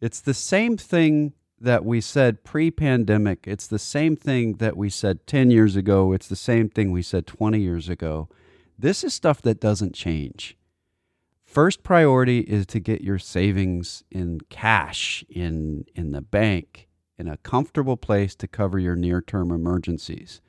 It's the same thing that we said pre pandemic. It's the same thing that we said 10 years ago. It's the same thing we said 20 years ago. This is stuff that doesn't change. First priority is to get your savings in cash in in the bank in a comfortable place to cover your near-term emergencies.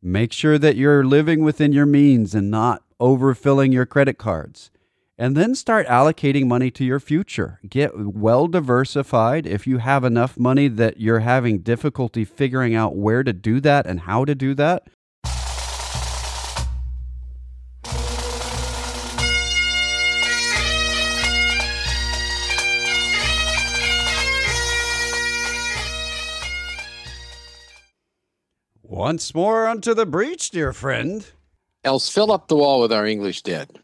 Make sure that you're living within your means and not overfilling your credit cards and then start allocating money to your future. Get well diversified. If you have enough money that you're having difficulty figuring out where to do that and how to do that, Once more unto the breach, dear friend. Else fill up the wall with our English dead.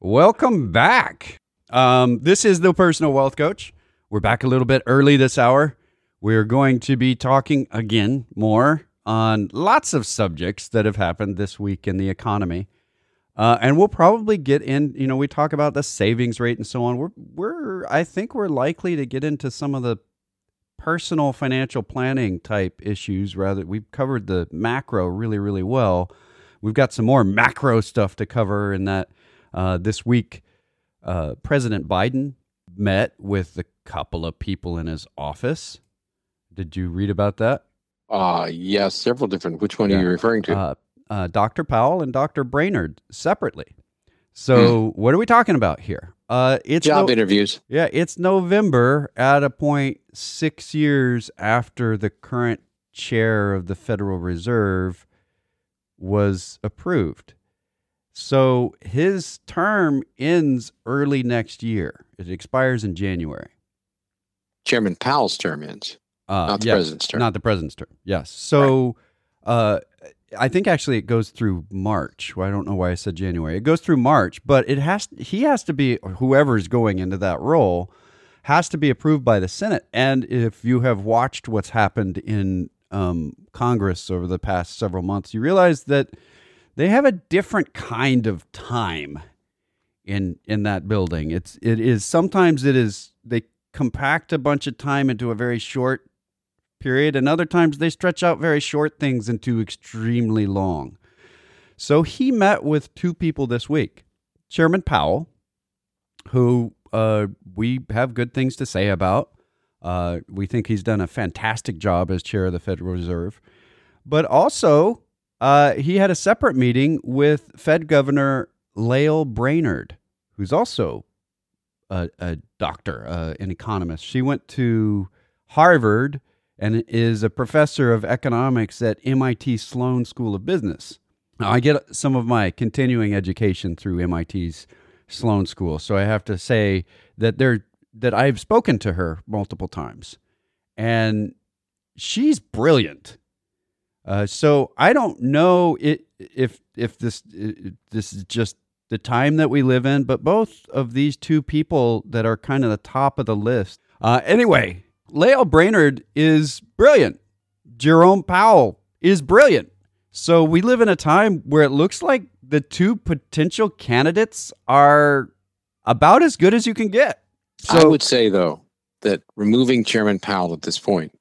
Welcome back. Um, this is the personal wealth coach. We're back a little bit early this hour. We're going to be talking again more on lots of subjects that have happened this week in the economy. Uh, and we'll probably get in, you know, we talk about the savings rate and so on. We're, we're, I think we're likely to get into some of the personal financial planning type issues rather. We've covered the macro really, really well. We've got some more macro stuff to cover in that uh, this week, uh, President Biden met with a couple of people in his office. Did you read about that? Uh, yes, several different. Which one yeah. are you referring to? Uh, uh Dr. Powell and Dr. Brainard separately. So, hmm. what are we talking about here? Uh, it's job no- interviews. Yeah, it's November at a point six years after the current chair of the Federal Reserve was approved. So his term ends early next year. It expires in January. Chairman Powell's term ends, uh, not the yes, president's term. Not the president's term. Yes. So right. uh, I think actually it goes through March. Well, I don't know why I said January. It goes through March, but it has he has to be whoever's going into that role has to be approved by the Senate. And if you have watched what's happened in um, Congress over the past several months, you realize that they have a different kind of time in in that building. It's it is sometimes it is they compact a bunch of time into a very short period and other times they stretch out very short things into extremely long. So he met with two people this week. Chairman Powell, who uh, we have good things to say about. Uh, we think he's done a fantastic job as chair of the Federal Reserve. But also, uh, he had a separate meeting with Fed Governor Lael Brainard, who's also a, a doctor, uh, an economist. She went to Harvard and is a professor of economics at MIT Sloan School of Business. Now, I get some of my continuing education through MIT's Sloan School, so I have to say that there that I've spoken to her multiple times, and she's brilliant. Uh, so I don't know it, if if this this is just the time that we live in, but both of these two people that are kind of the top of the list. Uh, anyway, Lael Brainard is brilliant. Jerome Powell is brilliant. So we live in a time where it looks like the two potential candidates are about as good as you can get. So, I would say though that removing Chairman Powell at this point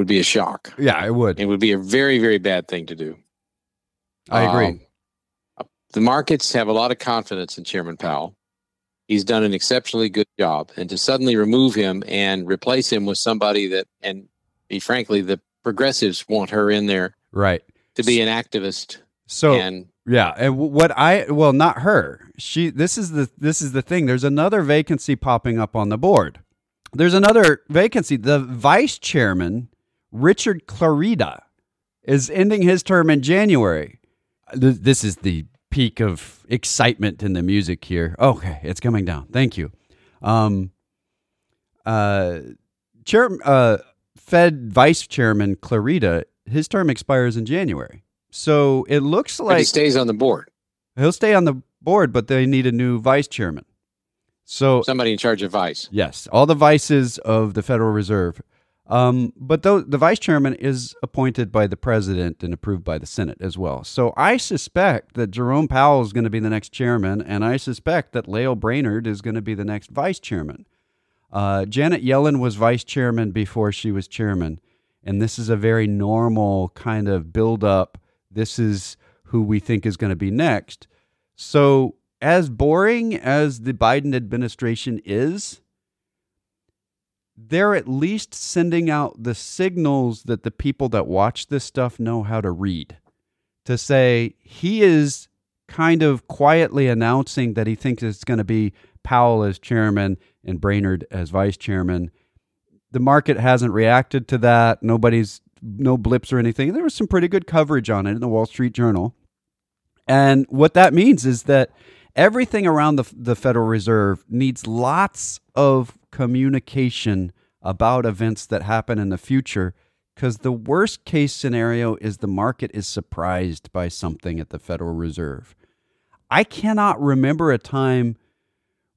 would be a shock. Yeah, it would. It would be a very, very bad thing to do. I agree. Um, the markets have a lot of confidence in Chairman Powell. He's done an exceptionally good job. And to suddenly remove him and replace him with somebody that, and be frankly, the progressives want her in there. Right. To be an activist. So, and yeah, and what I well, not her. She. This is the this is the thing. There's another vacancy popping up on the board. There's another vacancy. The vice chairman Richard Clarida is ending his term in January. This is the peak of excitement in the music here. Okay, it's coming down. Thank you. Um, uh, chair, uh, Fed Vice Chairman Clarida, his term expires in January. So it looks like but he stays on the board. He'll stay on the board, but they need a new vice chairman. So somebody in charge of vice. Yes, all the vices of the Federal Reserve um, but though the vice chairman is appointed by the president and approved by the Senate as well. So I suspect that Jerome Powell is going to be the next chairman, and I suspect that Lael Brainard is going to be the next vice chairman. Uh, Janet Yellen was vice chairman before she was chairman. And this is a very normal kind of build up. This is who we think is going to be next. So, as boring as the Biden administration is, they're at least sending out the signals that the people that watch this stuff know how to read. To say he is kind of quietly announcing that he thinks it's going to be Powell as chairman and Brainard as vice chairman. The market hasn't reacted to that. Nobody's no blips or anything. There was some pretty good coverage on it in the Wall Street Journal. And what that means is that everything around the, the Federal Reserve needs lots of communication about events that happen in the future because the worst case scenario is the market is surprised by something at the Federal Reserve. I cannot remember a time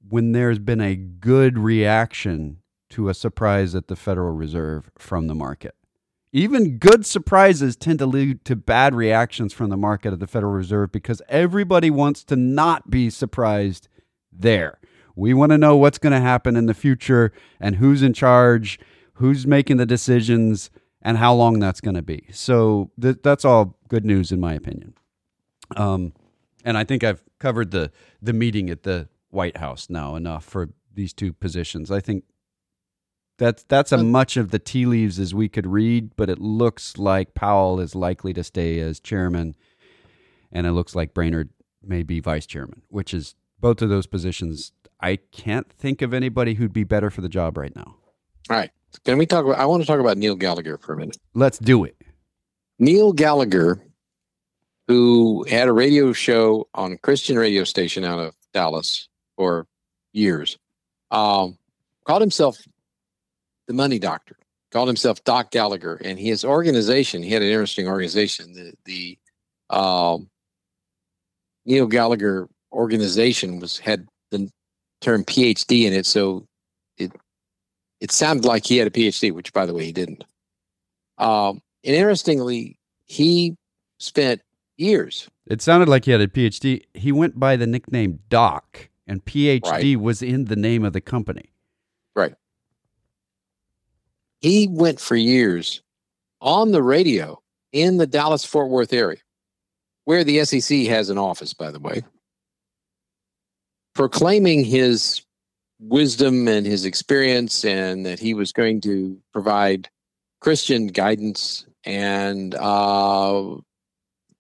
when there's been a good reaction to a surprise at the Federal Reserve from the market. Even good surprises tend to lead to bad reactions from the market at the Federal Reserve because everybody wants to not be surprised there. We want to know what's going to happen in the future and who's in charge, who's making the decisions, and how long that's going to be. So th- that's all good news, in my opinion. Um, and I think I've covered the the meeting at the White House now enough for these two positions. I think that's that's as much of the tea leaves as we could read, but it looks like Powell is likely to stay as chairman, and it looks like Brainard may be vice chairman, which is both of those positions. I can't think of anybody who'd be better for the job right now. All right. Can we talk about I want to talk about Neil Gallagher for a minute. Let's do it. Neil Gallagher, who had a radio show on a Christian radio station out of Dallas for years, um, called himself the money doctor, called himself Doc Gallagher, and his organization, he had an interesting organization, the the um, Neil Gallagher organization was had the term PhD in it, so it it sounded like he had a PhD, which by the way he didn't. Um, and interestingly, he spent years. It sounded like he had a PhD. He went by the nickname Doc, and PhD right. was in the name of the company. Right. He went for years on the radio in the Dallas Fort Worth area, where the SEC has an office, by the way, proclaiming his wisdom and his experience and that he was going to provide Christian guidance. And uh,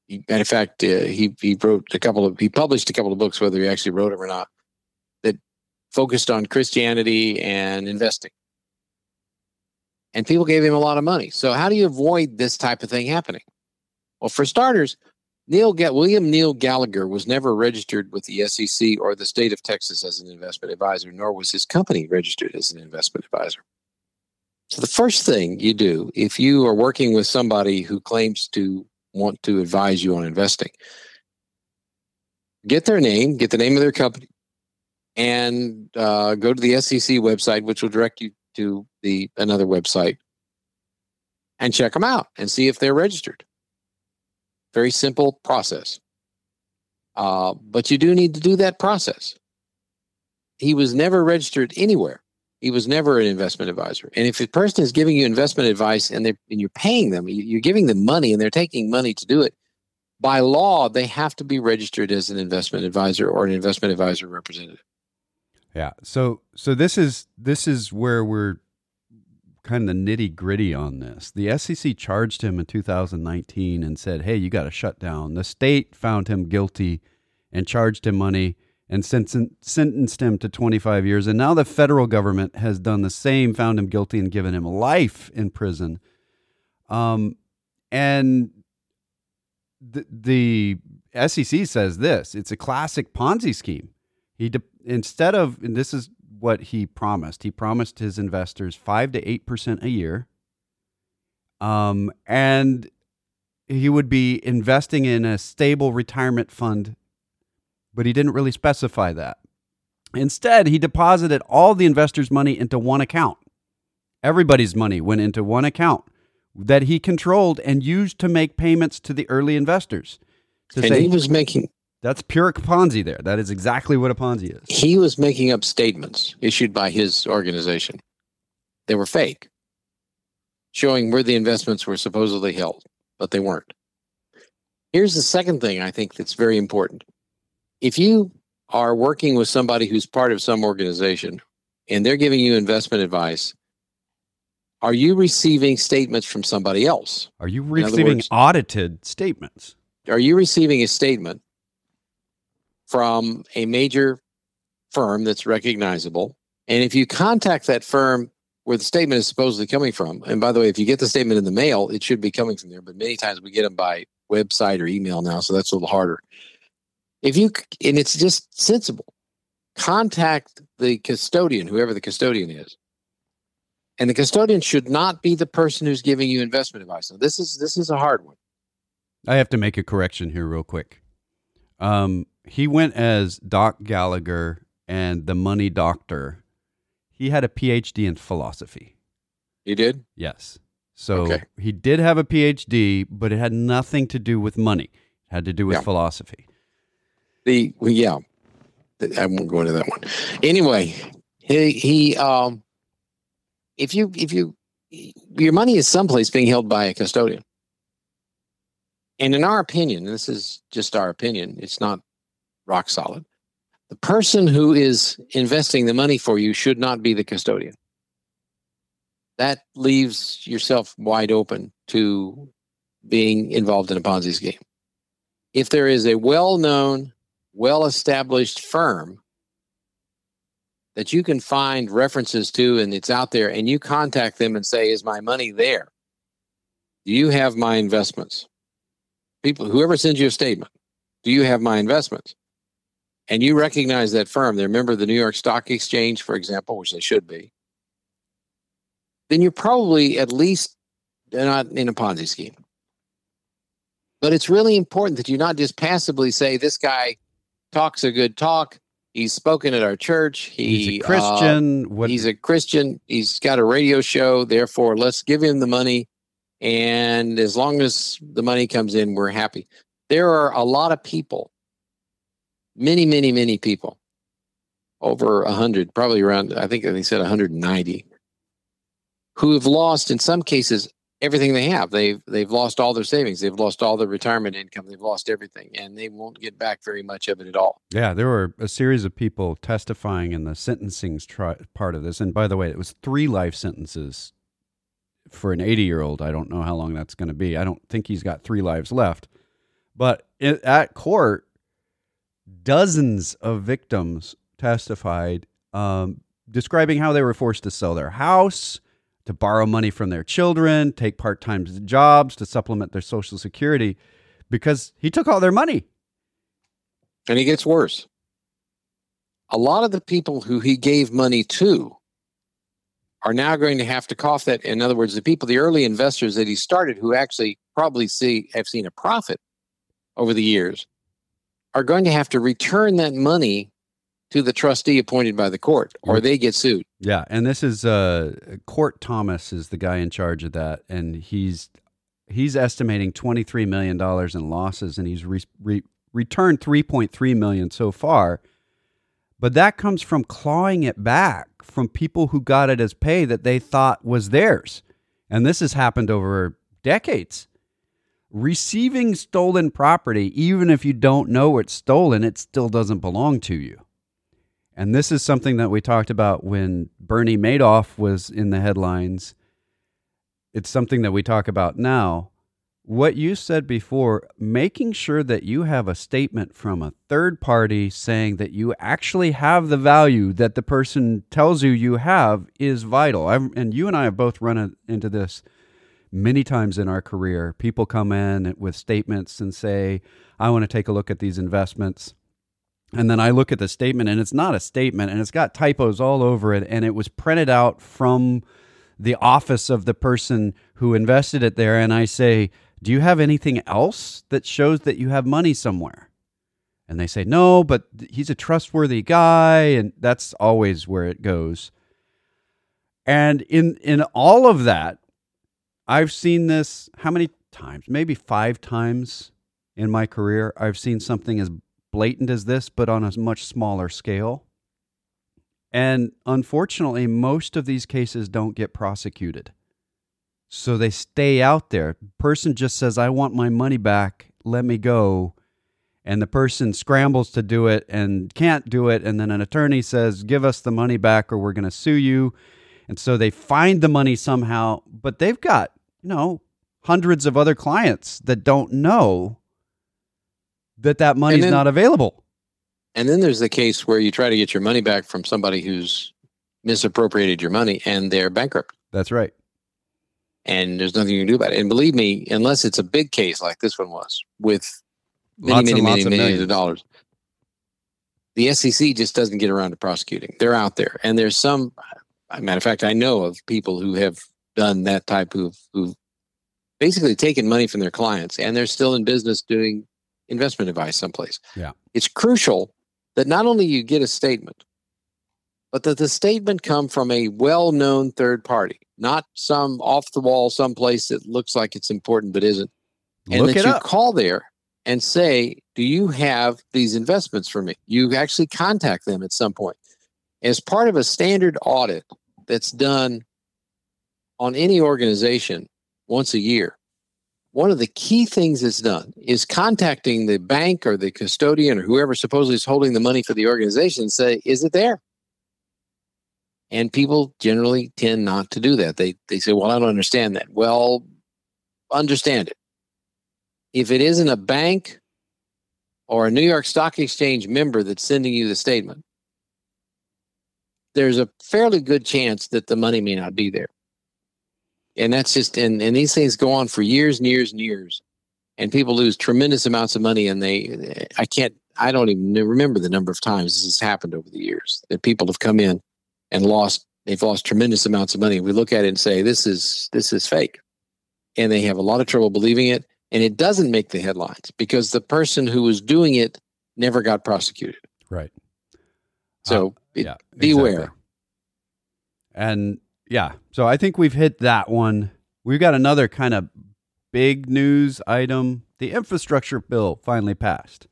he, in fact, uh, he, he wrote a couple of, he published a couple of books, whether he actually wrote them or not, that focused on Christianity and investing. And people gave him a lot of money. So, how do you avoid this type of thing happening? Well, for starters, Neil William Neil Gallagher was never registered with the SEC or the state of Texas as an investment advisor, nor was his company registered as an investment advisor. So the first thing you do if you are working with somebody who claims to want to advise you on investing, get their name, get the name of their company, and uh, go to the SEC website, which will direct you to the another website, and check them out and see if they're registered. Very simple process. Uh, but you do need to do that process. He was never registered anywhere. He was never an investment advisor. And if a person is giving you investment advice and, and you're paying them, you're giving them money and they're taking money to do it, by law, they have to be registered as an investment advisor or an investment advisor representative. Yeah. So so this is this is where we're kind of the nitty gritty on this. The SEC charged him in 2019 and said, hey, you got to shut down. The state found him guilty and charged him money and sentenced him to 25 years. And now the federal government has done the same, found him guilty and given him life in prison. Um, and the, the SEC says this it's a classic Ponzi scheme. He de- instead of, and this is what he promised. He promised his investors five to eight percent a year, um, and he would be investing in a stable retirement fund, but he didn't really specify that. Instead, he deposited all the investors' money into one account. Everybody's money went into one account that he controlled and used to make payments to the early investors. and say, he was making That's pure Ponzi there. That is exactly what a Ponzi is. He was making up statements issued by his organization. They were fake, showing where the investments were supposedly held, but they weren't. Here's the second thing I think that's very important. If you are working with somebody who's part of some organization and they're giving you investment advice, are you receiving statements from somebody else? Are you receiving words- audited statements? Are you receiving a statement from a major firm that's recognizable? And if you contact that firm where the statement is supposedly coming from, and by the way, if you get the statement in the mail, it should be coming from there, but many times we get them by website or email now, so that's a little harder. If you, and it's just sensible, contact the custodian, whoever the custodian is. And the custodian should not be the person who's giving you investment advice. Now, this is this is a hard one. I have to make a correction here, real quick. Um, he went as Doc Gallagher and the Money Doctor. He had a PhD in philosophy. He did? Yes. So Okay. he did have a PhD, but it had nothing to do with money. It had to do with Yeah. philosophy. The well, yeah, I won't go into that one. Anyway, he he um, if you if you your money is someplace being held by a custodian, and in our opinion, this is just our opinion. It's not rock solid. The person who is investing the money for you should not be the custodian. That leaves yourself wide open to being involved in a Ponzi scheme. If there is a well known well established firm that you can find references to and it's out there and you contact them and say is my money there do you have my investments people whoever sends you a statement do you have my investments and you recognize that firm they're a member of the new york stock exchange for example which they should be then you're probably at least not in a ponzi scheme but it's really important that you not just passively say this guy talks a good talk. He's spoken at our church. He, He's a uh, Christian. what he's a Christian. He's got a radio show. Therefore, let's give him the money. And as long as the money comes in, we're happy. There are a lot of people, many, many, many people, over a hundred, probably around, I think they said 190, who have lost, in some cases, everything they have. They've they've lost all their savings. They've lost all their retirement income. They've lost everything, and they won't get back very much of it at all. Yeah, there were a series of people testifying in the sentencing tri- part of this. And by the way, it was three life sentences for an 80 year old. I don't know how long that's going to be. I don't think he's got three lives left. But it, at court, dozens of victims testified um, describing how they were forced to sell their house, to borrow money from their children, take part time jobs to supplement their social security because he took all their money. And it gets worse. A lot of the people who he gave money to are now going to have to cough that. In other words, the people, the early investors that he started, who actually probably see have seen a profit over the years, are going to have to return that money to the trustee appointed by the court, or they get sued. Yeah, and this is uh Cort Thomas is the guy in charge of that, and he's he's estimating twenty three million dollars in losses, and he's re- re- returned three point three million so far. But that comes from clawing it back from people who got it as pay that they thought was theirs, and this has happened over decades. Receiving stolen property, even if you don't know it's stolen, it still doesn't belong to you. And this is something that we talked about when Bernie Madoff was in the headlines. It's something that we talk about now. What you said before, making sure that you have a statement from a third party saying that you actually have the value that the person tells you you have is vital. I've, and you and I have both run a- into this many times in our career. People come in with statements and say, I want to take a look at these investments. And then I look at the statement and it's not a statement and it's got typos all over it. And it was printed out from the office of the person who invested it there. And I say, Do you have anything else that shows that you have money somewhere? And they say, No, but he's a trustworthy guy. And that's always where it goes. And in, in all of that, I've seen this how many times? Maybe five times in my career. I've seen something as blatant as this, but on a much smaller scale. And unfortunately, most of these cases don't get prosecuted. So they stay out there. Person just says, I want my money back. Let me go. And the person scrambles to do it and can't do it. And then an attorney says, Give us the money back or we're going to sue you. And so they find the money somehow, but they've got, you know, hundreds of other clients that don't know that that money's then- not available. And then there's the case where you try to get your money back from somebody who's misappropriated your money and they're bankrupt. That's right. And there's nothing you can do about it. And believe me, unless it's a big case like this one was with many, Lots many, and many lots of millions of dollars, the SEC just doesn't get around to prosecuting. They're out there. And there's some, matter of fact, I know of people who have done that type of, who've basically taken money from their clients and they're still in business doing investment advice someplace. Yeah. It's crucial that not only you get a statement, but that the statement come from a well-known third party, not some off the wall someplace that looks like it's important but isn't. And Look that you up. call there and say, "Do you have these investments for me?" You actually contact them at some point as part of a standard audit that's done on any organization once a year. One of the key things that's done is contacting the bank or the custodian or whoever supposedly is holding the money for the organization and say, "Is it there?" And people generally tend not to do that. They they say, "Well, I don't understand that." Well, understand it. If it isn't a bank or a New York Stock Exchange member that's sending you the statement, there's a fairly good chance that the money may not be there. And that's just and, and these things go on for years and years and years. And people lose tremendous amounts of money and they I can't I don't even remember the number of times this has happened over the years that people have come in and lost they've lost tremendous amounts of money. We look at it and say this is this is fake. And they have a lot of trouble believing it and it doesn't make the headlines because the person who was doing it never got prosecuted. Right. So uh, it, yeah. beware. exactly. And yeah, so I think we've hit that one. We've got another kind of big news item. The infrastructure bill finally passed.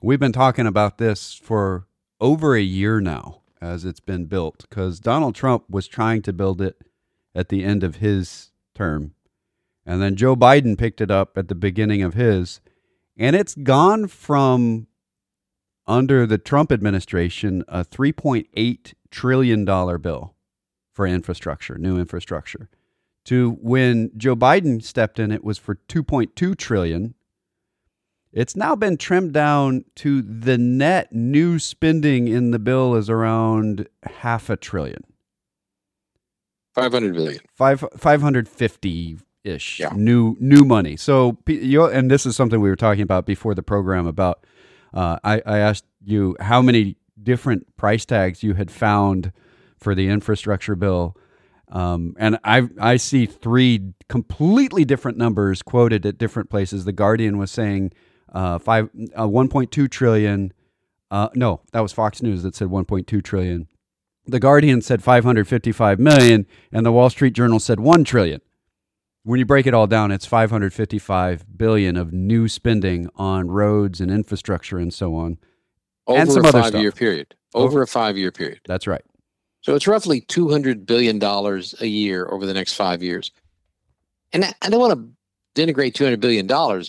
We've been talking about this for over a year now as it's been built because Donald Trump was trying to build it at the end of his term. And then Joe Biden picked it up at the beginning of his. And it's gone from under the Trump administration a $3.8 trillion bill for infrastructure, new infrastructure. To when Joe Biden stepped in, it was for 2.2 trillion. It's now been trimmed down to the net new spending in the bill is around half a trillion. 500 billion. Five, 550 ish Yeah. new new money. So you and this is something we were talking about before the program about uh, I, I asked you how many different price tags you had found for the infrastructure bill. Um, and I I see three completely different numbers quoted at different places. The Guardian was saying uh, five uh, 1.2 trillion. Uh, no, that was Fox News that said 1.2 trillion. The Guardian said 555 million, and the Wall Street Journal said 1 trillion. When you break it all down, it's 555 billion of new spending on roads and infrastructure and so on. Over And some a other five year stuff. period. Over a five year period. That's right. So it's roughly $200 billion a year over the next five years. And I, don't want to denigrate $200 billion,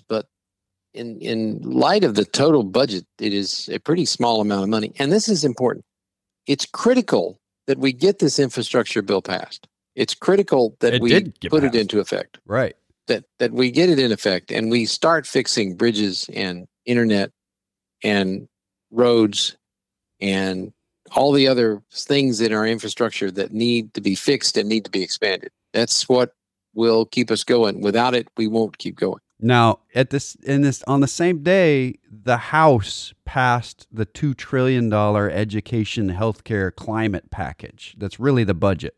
but in, in light of the total budget, it is a pretty small amount of money. And this is important. It's critical that we get this infrastructure bill passed. It's critical that It we put it into effect. Right. that that we get it in effect and we start fixing bridges and internet and roads and all the other things in our infrastructure that need to be fixed and need to be expanded. That's what will keep us going. Without it, we won't keep going. Now, at this in this on the same day, the House passed the two trillion dollar education, healthcare, climate package. That's really the budget.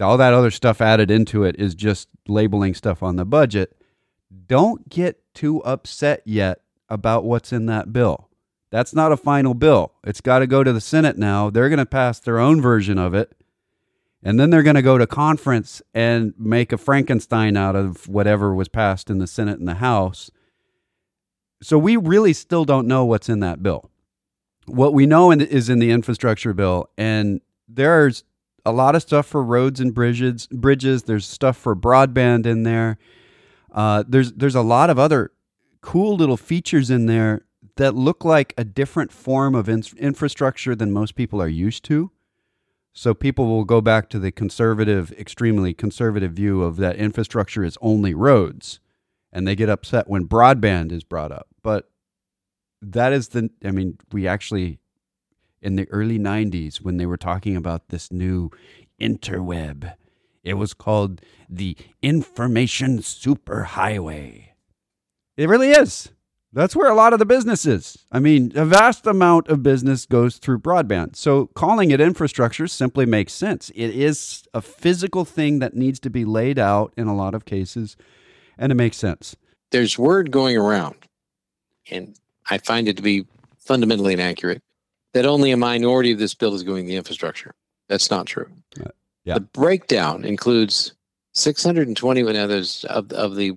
All that other stuff added into it is just labeling stuff on the budget. Don't get too upset yet about what's in that bill. That's not a final bill. It's got to go to the Senate now. They're going to pass their own version of it. And then they're going to go to conference and make a Frankenstein out of whatever was passed in the Senate and the House. so we really still don't know what's in that bill. What we know in, is in the infrastructure bill, and there's a lot of stuff for roads and bridges. Bridges. There's stuff for broadband in there. Uh, there's there's a lot of other cool little features in there that look like a different form of in- infrastructure than most people are used to. So people will go back to the conservative, extremely conservative view of that infrastructure is only roads, and they get upset when broadband is brought up. But that is the, I mean, we actually, in the early 90s, when they were talking about this new interweb, it was called the Information Superhighway. It really is. That's where a lot of the business is. I mean, a vast amount of business goes through broadband. So calling it infrastructure simply makes sense. It is a physical thing that needs to be laid out in a lot of cases, and it makes sense. There's word going around, and I find it to be fundamentally inaccurate, that only a minority of this bill is going to the infrastructure. That's not true. Uh, yeah. The breakdown includes 621 others of, of the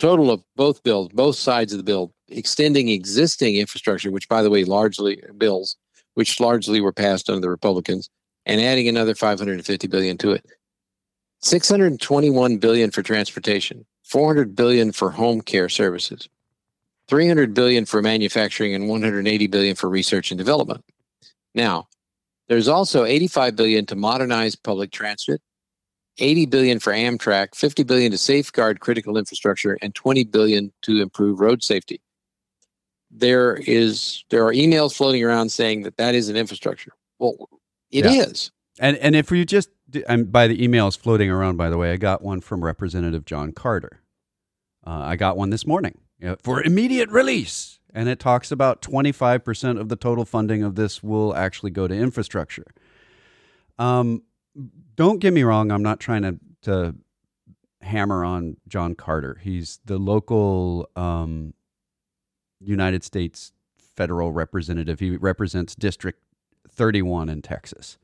total of both bills, both sides of the bill, extending existing infrastructure, which, by the way, largely bills, which largely were passed under the Republicans, and adding another 550 billion to it. 621 billion for transportation, 400 billion for home care services, 300 billion for manufacturing, and 180 billion for research and development. Now, there's also 85 billion to modernize public transit, 80 billion for Amtrak, 50 billion to safeguard critical infrastructure, and 20 billion to improve road safety. There is there are emails floating around saying that that is an infrastructure. Well, it Yeah. is. And and if you just and by the emails floating around, by the way, I got one from Representative John Carter. Uh, I got one this morning uh, for immediate release, and it talks about 25% of the total funding of this will actually go to infrastructure. Um, don't get me wrong; I'm not trying to to hammer on John Carter. He's the local um, United States federal representative. He represents District 31 in Texas.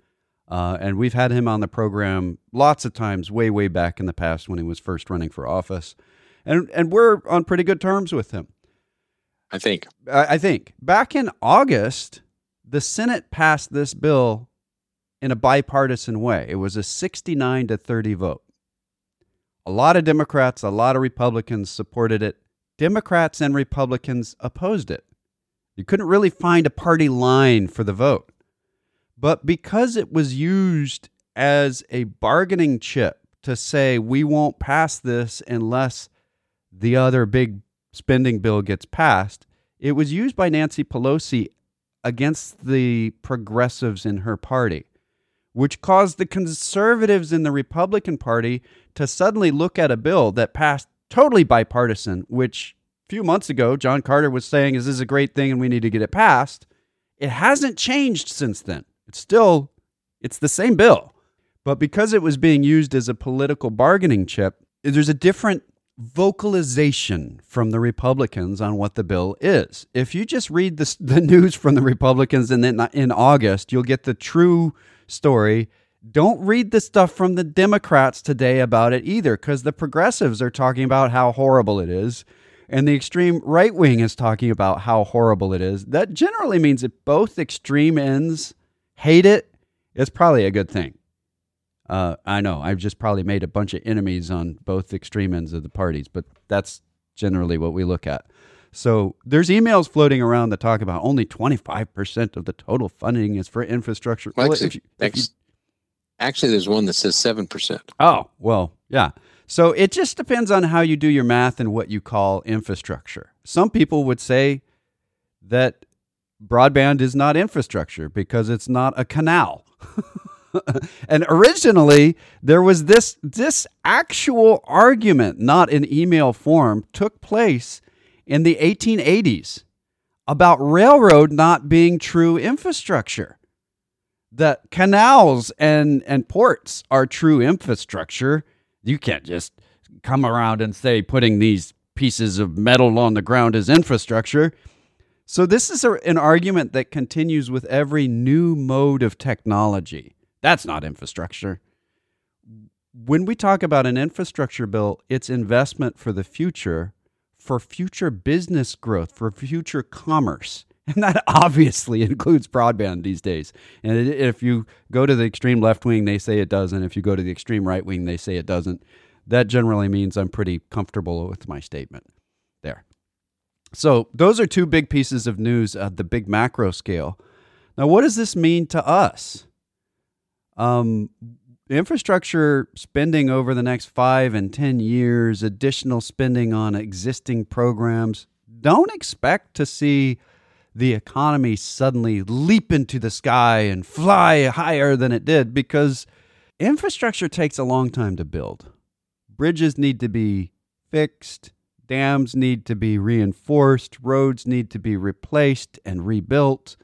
Uh, and we've had him on the program lots of times, way, way back in the past when he was first running for office. And, and we're on pretty good terms with him. I think. I, I think back in August, the Senate passed this bill in a bipartisan way. It was a 69 to 30 vote. A lot of Democrats, a lot of Republicans supported it. Democrats and Republicans opposed it. You couldn't really find a party line for the vote. But because it was used as a bargaining chip to say we won't pass this unless the other big spending bill gets passed, it was used by Nancy Pelosi against the progressives in her party, which caused the conservatives in the Republican Party to suddenly look at a bill that passed totally bipartisan, which a few months ago John Carter was saying is this is a great thing and we need to get it passed. It hasn't changed since then. It's still it's the same bill. But because it was being used as a political bargaining chip, there's a different vocalization from the Republicans on what the bill is. If you just read the, the news from the Republicans then in August, you'll get the true story. Don't read the stuff from the Democrats today about it either, because the progressives are talking about how horrible it is, and the extreme right wing is talking about how horrible it is. That generally means that both extreme ends hate it. It's probably a good thing. Uh, I know I've just probably made a bunch of enemies on both extreme ends of the parties, but that's generally what we look at. So there's emails floating around that talk about only 25% of the total funding is for infrastructure. Well, actually, if you- if you- actually, there's one that says 7%. oh, well, yeah. So it just depends on how you do your math and what you call infrastructure. Some people would say that broadband is not infrastructure because it's not a canal. and originally there was this this actual argument not in email form took place in the 1880s about railroad not being true infrastructure that canals and and ports are true infrastructure you can't just come around and say putting these pieces of metal on the ground is infrastructure so this is a, an argument that continues with every new mode of technology. That's not infrastructure. When we talk about an infrastructure bill, it's investment for the future for future business growth, for future commerce. And that obviously includes broadband these days. And if you go to the extreme left wing, they say it doesn't. If you go to the extreme right wing, they say it doesn't. That generally means I'm pretty comfortable with my statement there. So, those are two big pieces of news at the big macro scale. Now, what does this mean to us? Um, infrastructure spending over the next five and 10 years, additional spending on existing programs, don't expect to see the economy suddenly leap into the sky and fly higher than it did because infrastructure takes a long time to build. Bridges need to be fixed, dams need to be reinforced, roads need to be replaced and rebuilt.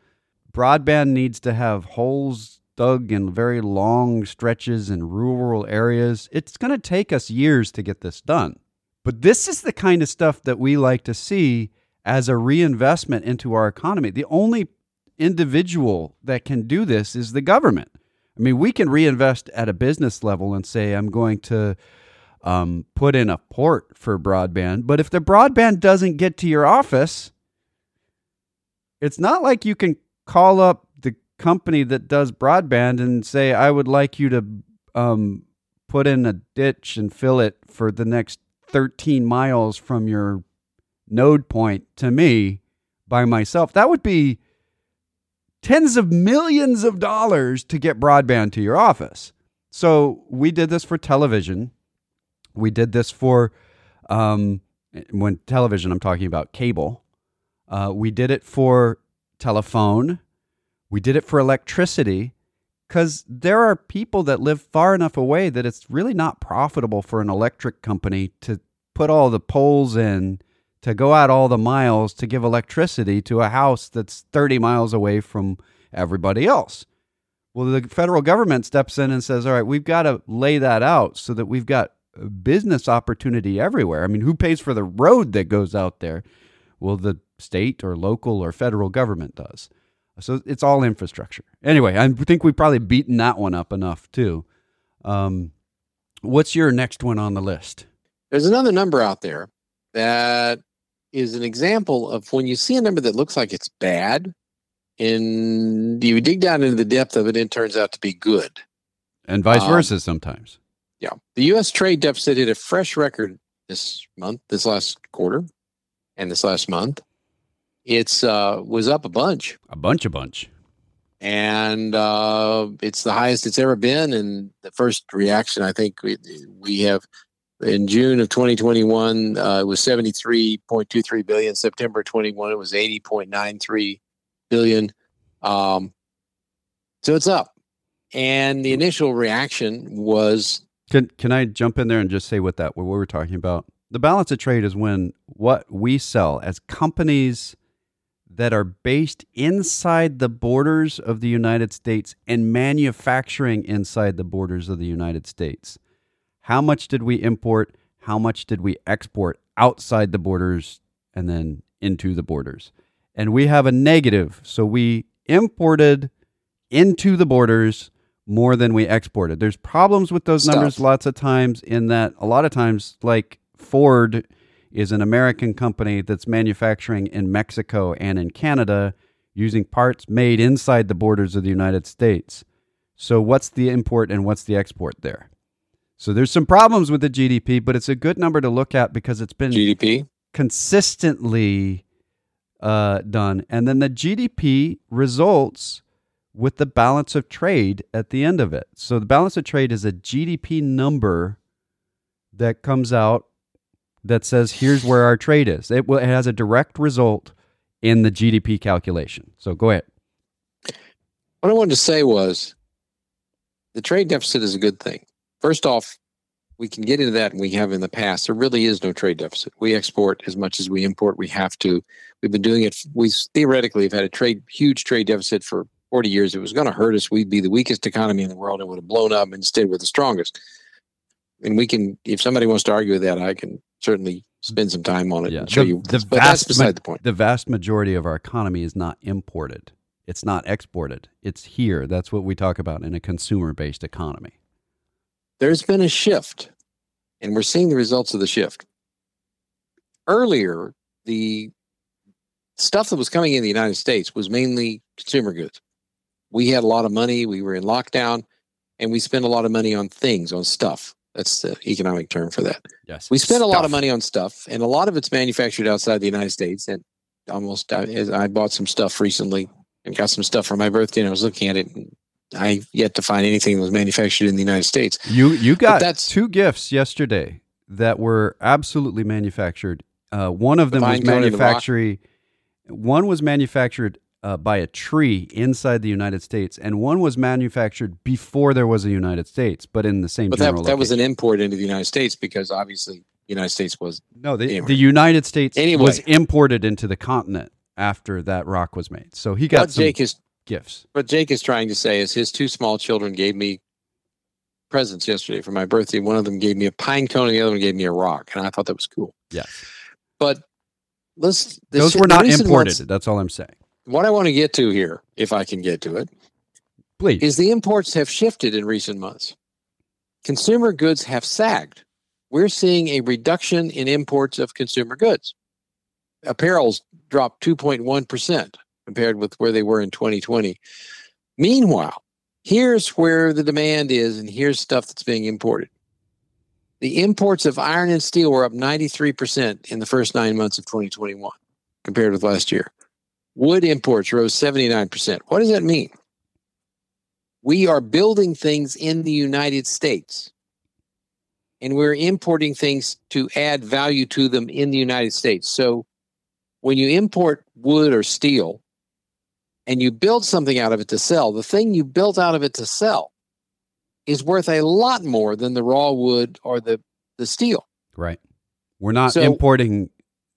Broadband needs to have holes dug in very long stretches in rural areas. It's going to take us years to get this done. But this is the kind of stuff that we like to see as a reinvestment into our economy. The only individual that can do this is the government. I mean, we can reinvest at a business level and say, I'm going to um, put in a port for broadband. But if the broadband doesn't get to your office, it's not like you can call up company that does broadband and say, I would like you to um, put in a ditch and fill it for the next 13 miles from your node point to me by myself. That would be tens of millions of dollars to get broadband to your office. So we did this for television. We did this for um, when television, I'm talking about cable. Uh, we did it for telephone. We did it for electricity because there are people that live far enough away that it's really not profitable for an electric company to put all the poles in, to go out all the miles to give electricity to a house that's 30 miles away from everybody else. Well, the federal government steps in and says, all right, we've got to lay that out so that we've got business opportunity everywhere. I mean, who pays for the road that goes out there? Well, the state or local or federal government does. So it's all infrastructure. Anyway, I think we've probably beaten that one up enough too. Um, what's your next one on the list? There's another number out there that is an example of when you see a number that looks like it's bad, and you dig down into the depth of it, it turns out to be good. And vice um, versa sometimes. Yeah. The U.S. trade deficit hit a fresh record this month, this last quarter, and this last month it's uh, was up a bunch, a bunch, a bunch, and uh, it's the highest it's ever been. And the first reaction, I think, we, we have in June of 2021, uh, it was 73.23 billion. September 21, it was 80.93 billion. Um, so it's up. And the initial reaction was. Can Can I jump in there and just say what that what we were talking about? The balance of trade is when what we sell as companies that are based inside the borders of the United States and manufacturing inside the borders of the United States. How much did we import? How much did we export outside the borders and then into the borders? And we have a negative. So we imported into the borders more than we exported. There's problems with those numbers lots of times in that a lot of times like Ford is an American company that's manufacturing in Mexico and in Canada using parts made inside the borders of the United States. So, what's the import and what's the export there? So, there's some problems with the GDP, but it's a good number to look at because it's been GDP consistently uh, done. And then the GDP results with the balance of trade at the end of it. So, the balance of trade is a GDP number that comes out that says here's where our trade is. It, it has a direct result in the GDP calculation. So go ahead. What I wanted to say was the trade deficit is a good thing. First off, we can get into that and we have in the past. There really is no trade deficit. We export as much as we import. We have to. We've been doing it. We theoretically have had a trade huge trade deficit for 40 years. It was going to hurt us. We'd be the weakest economy in the world and would have blown up. Instead, we're the strongest. And we can, if somebody wants to argue with that, I can certainly spend some time on it yeah. and show the, you. The but vast, that's beside ma- the point. The vast majority of our economy is not imported. It's not exported. It's here. That's what we talk about in a consumer-based economy. There's been a shift, and we're seeing the results of the shift. earlier, the stuff that was coming in the United States was mainly consumer goods. We had a lot of money. We were in lockdown, and we spent a lot of money on things, on stuff. That's the economic term for that. Yes. We spent a lot of money on stuff, and a lot of it's manufactured outside the United States. And almost, I, I bought some stuff recently and got some stuff for my birthday, and I was looking at it. And I yet to find anything that was manufactured in the United States. You you got that's- two gifts yesterday that were absolutely manufactured. Uh, one of them was vine cone and the rock. manufacturing. One was manufactured uh, by a tree inside the United States, and one was manufactured before there was a United States, but in the same. But that general that was an import into the United States because obviously the United States was no. The, the United States Anyway. was imported into the continent after that rock was made, so he got what some Jake is gifts. what Jake is trying to say is his two small children gave me presents yesterday for my birthday. One of them gave me a pine cone, and the other one gave me a rock, and I thought that was cool. Yes, But let's those were not imported. That's all I'm saying. What I want to get to here, if I can get to it, Please. is the imports have shifted in recent months. Consumer goods have sagged. We're seeing a reduction in imports of consumer goods. Apparel's dropped 2.1% compared with where they were in 2020. Meanwhile, here's where the demand is, and here's stuff that's being imported. The imports of iron and steel were up 93% in the first nine months of 2021 compared with last year. Wood imports rose 79%. What does that mean? We are building things in the United States and we're importing things to add value to them in the United States. So when you import wood or steel and you build something out of it to sell, the thing you built out of it to sell is worth a lot more than the raw wood or the, the steel. Right. We're not So- importing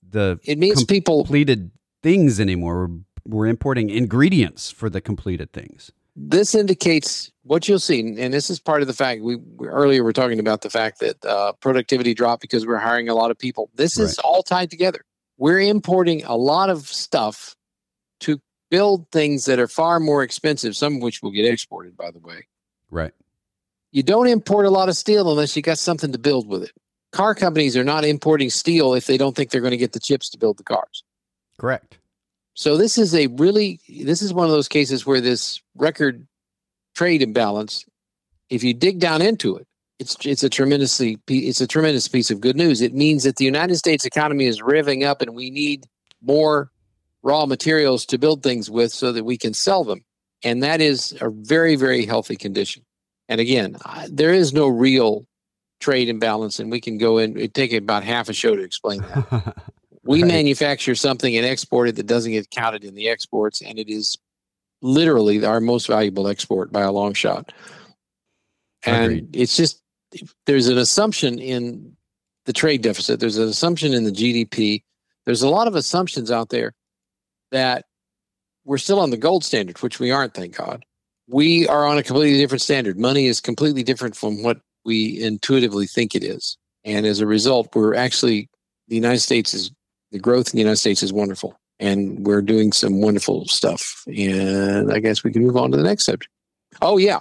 the It means people completed things anymore. We're, we're importing ingredients for the completed things. this indicates what you'll see, and this is part of the fact we, we earlier were talking about the fact that uh, productivity dropped because we're hiring a lot of people. This is all tied together. We're importing a lot of stuff to build things that are far more expensive, some of which will get exported, by the way. Right. You don't import a lot of steel unless you got something to build with it. Car companies are not importing steel if they don't think they're going to get the chips to build the cars. Correct. So this is a really this is one of those cases where this record trade imbalance, if you dig down into it, it's it's a tremendously it's a tremendous piece of good news. It means that the United States economy is revving up, and we need more raw materials to build things with so that we can sell them, and that is a very very healthy condition. And again, I, there is no real trade imbalance, and we can go in. Take about half a show to explain that we Right. manufacture something and export it that doesn't get counted in the exports and it is literally our most valuable export by a long shot and Agreed. it's just there's an assumption in the trade deficit there's an assumption in the gdp there's a lot of assumptions out there that we're still on the gold standard which we aren't thank god we are on a completely different standard money is completely different from what we intuitively think it is and as a result we're actually the united states is the growth in the United States is wonderful, and we're doing some wonderful stuff. And I guess we can move on to the next subject. Oh yeah,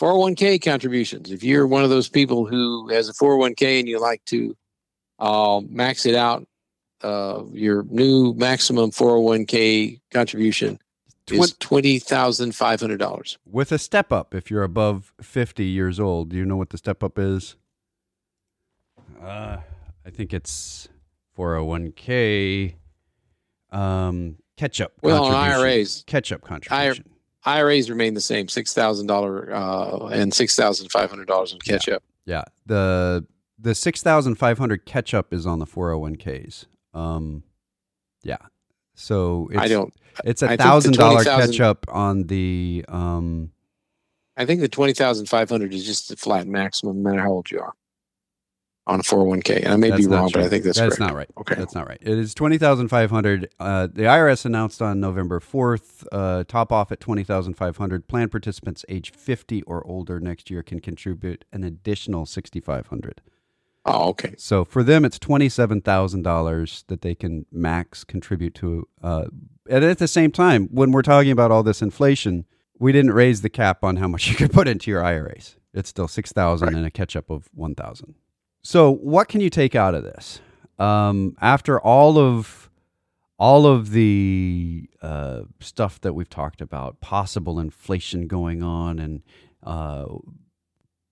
401k contributions. If you're one of those people who has a 401k and you like to uh, max it out, uh, your new maximum 401k contribution is Twen- twenty thousand five hundred dollars. with a step up, if you're above 50 years old, do you know what the step up is? Uh, I think it's 401k um, catch up. Well, on. IRAs, catch up contribution. IRAs remain the same, six thousand dollar uh, and six thousand five hundred dollars in catch up. Yeah, the the six thousand five hundred catch up is on the four hundred one ks. Um, yeah, so it's, I don't. It's I a thousand dollar 20,000 catch up on the um. I think the twenty thousand five hundred is just the flat maximum, no matter how old you are, on a four hundred one k. And I may be that's not wrong, but I think that's, that's correct. not right. Okay. That's not right. It is twenty thousand five hundred. Uh, the IRS announced on November fourth. Uh, top off at twenty thousand five hundred. Plan participants age fifty or older next year can contribute an additional sixty five hundred. Oh, okay. So for them, it's twenty seven thousand dollars that they can max contribute to. Uh, and at the same time, when we're talking about all this inflation, we didn't raise the cap on how much you could put into your IRAs. It's still six thousand Right. and a catch up of one thousand. So what can you take out of this? um, after all of all of the uh, stuff that we've talked about, possible inflation going on, and uh,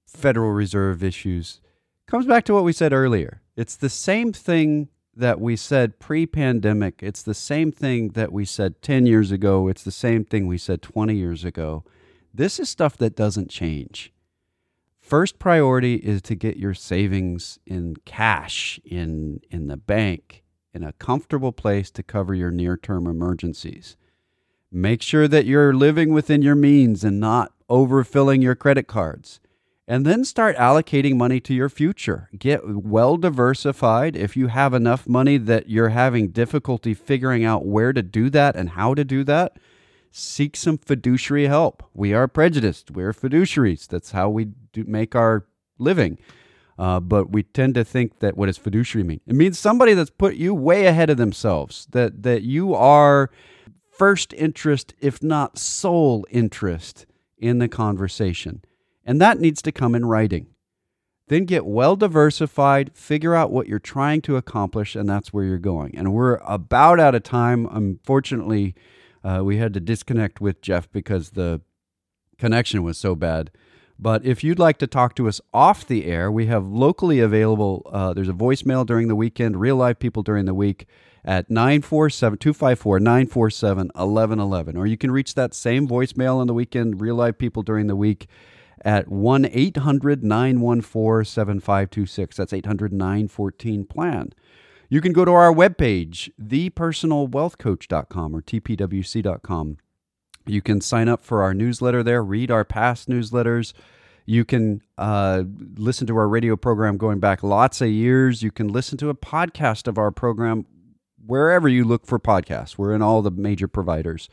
Federal Reserve issues, comes back to what we said earlier. It's the same thing that we said pre pandemic. It's the same thing that we said 10 years ago. It's the same thing we said 20 years ago. This is stuff that doesn't change. First priority is to get your savings in cash in in the bank in a comfortable place to cover your near-term emergencies. Make sure that you're living within your means and not overfilling your credit cards and then start allocating money to your future. Get well diversified. If you have enough money that you're having difficulty figuring out where to do that and how to do that, seek some fiduciary help. We are prejudiced. We're fiduciaries. That's how we do make our living. Uh, but we tend to think that what does fiduciary mean? It means somebody that's put you way ahead of themselves. That that you are first interest, if not sole interest, in the conversation and that needs to come in writing. Then get well diversified, figure out what you're trying to accomplish, and that's where you're going. And we're about out of time. Unfortunately, uh, we had to disconnect with Jeff because the connection was so bad. But if you'd like to talk to us off the air, we have locally available, uh, there's a voicemail during the weekend, real life people during the week at 947 254 947 1111. Or you can reach that same voicemail on the weekend, real life people during the week at 1 800 914 7526. That's 800 914 plan. You can go to our webpage, thepersonalwealthcoach.com or tpwc.com. You can sign up for our newsletter there, read our past newsletters. You can uh, listen to our radio program going back lots of years. You can listen to a podcast of our program wherever you look for podcasts. We're in all the major providers.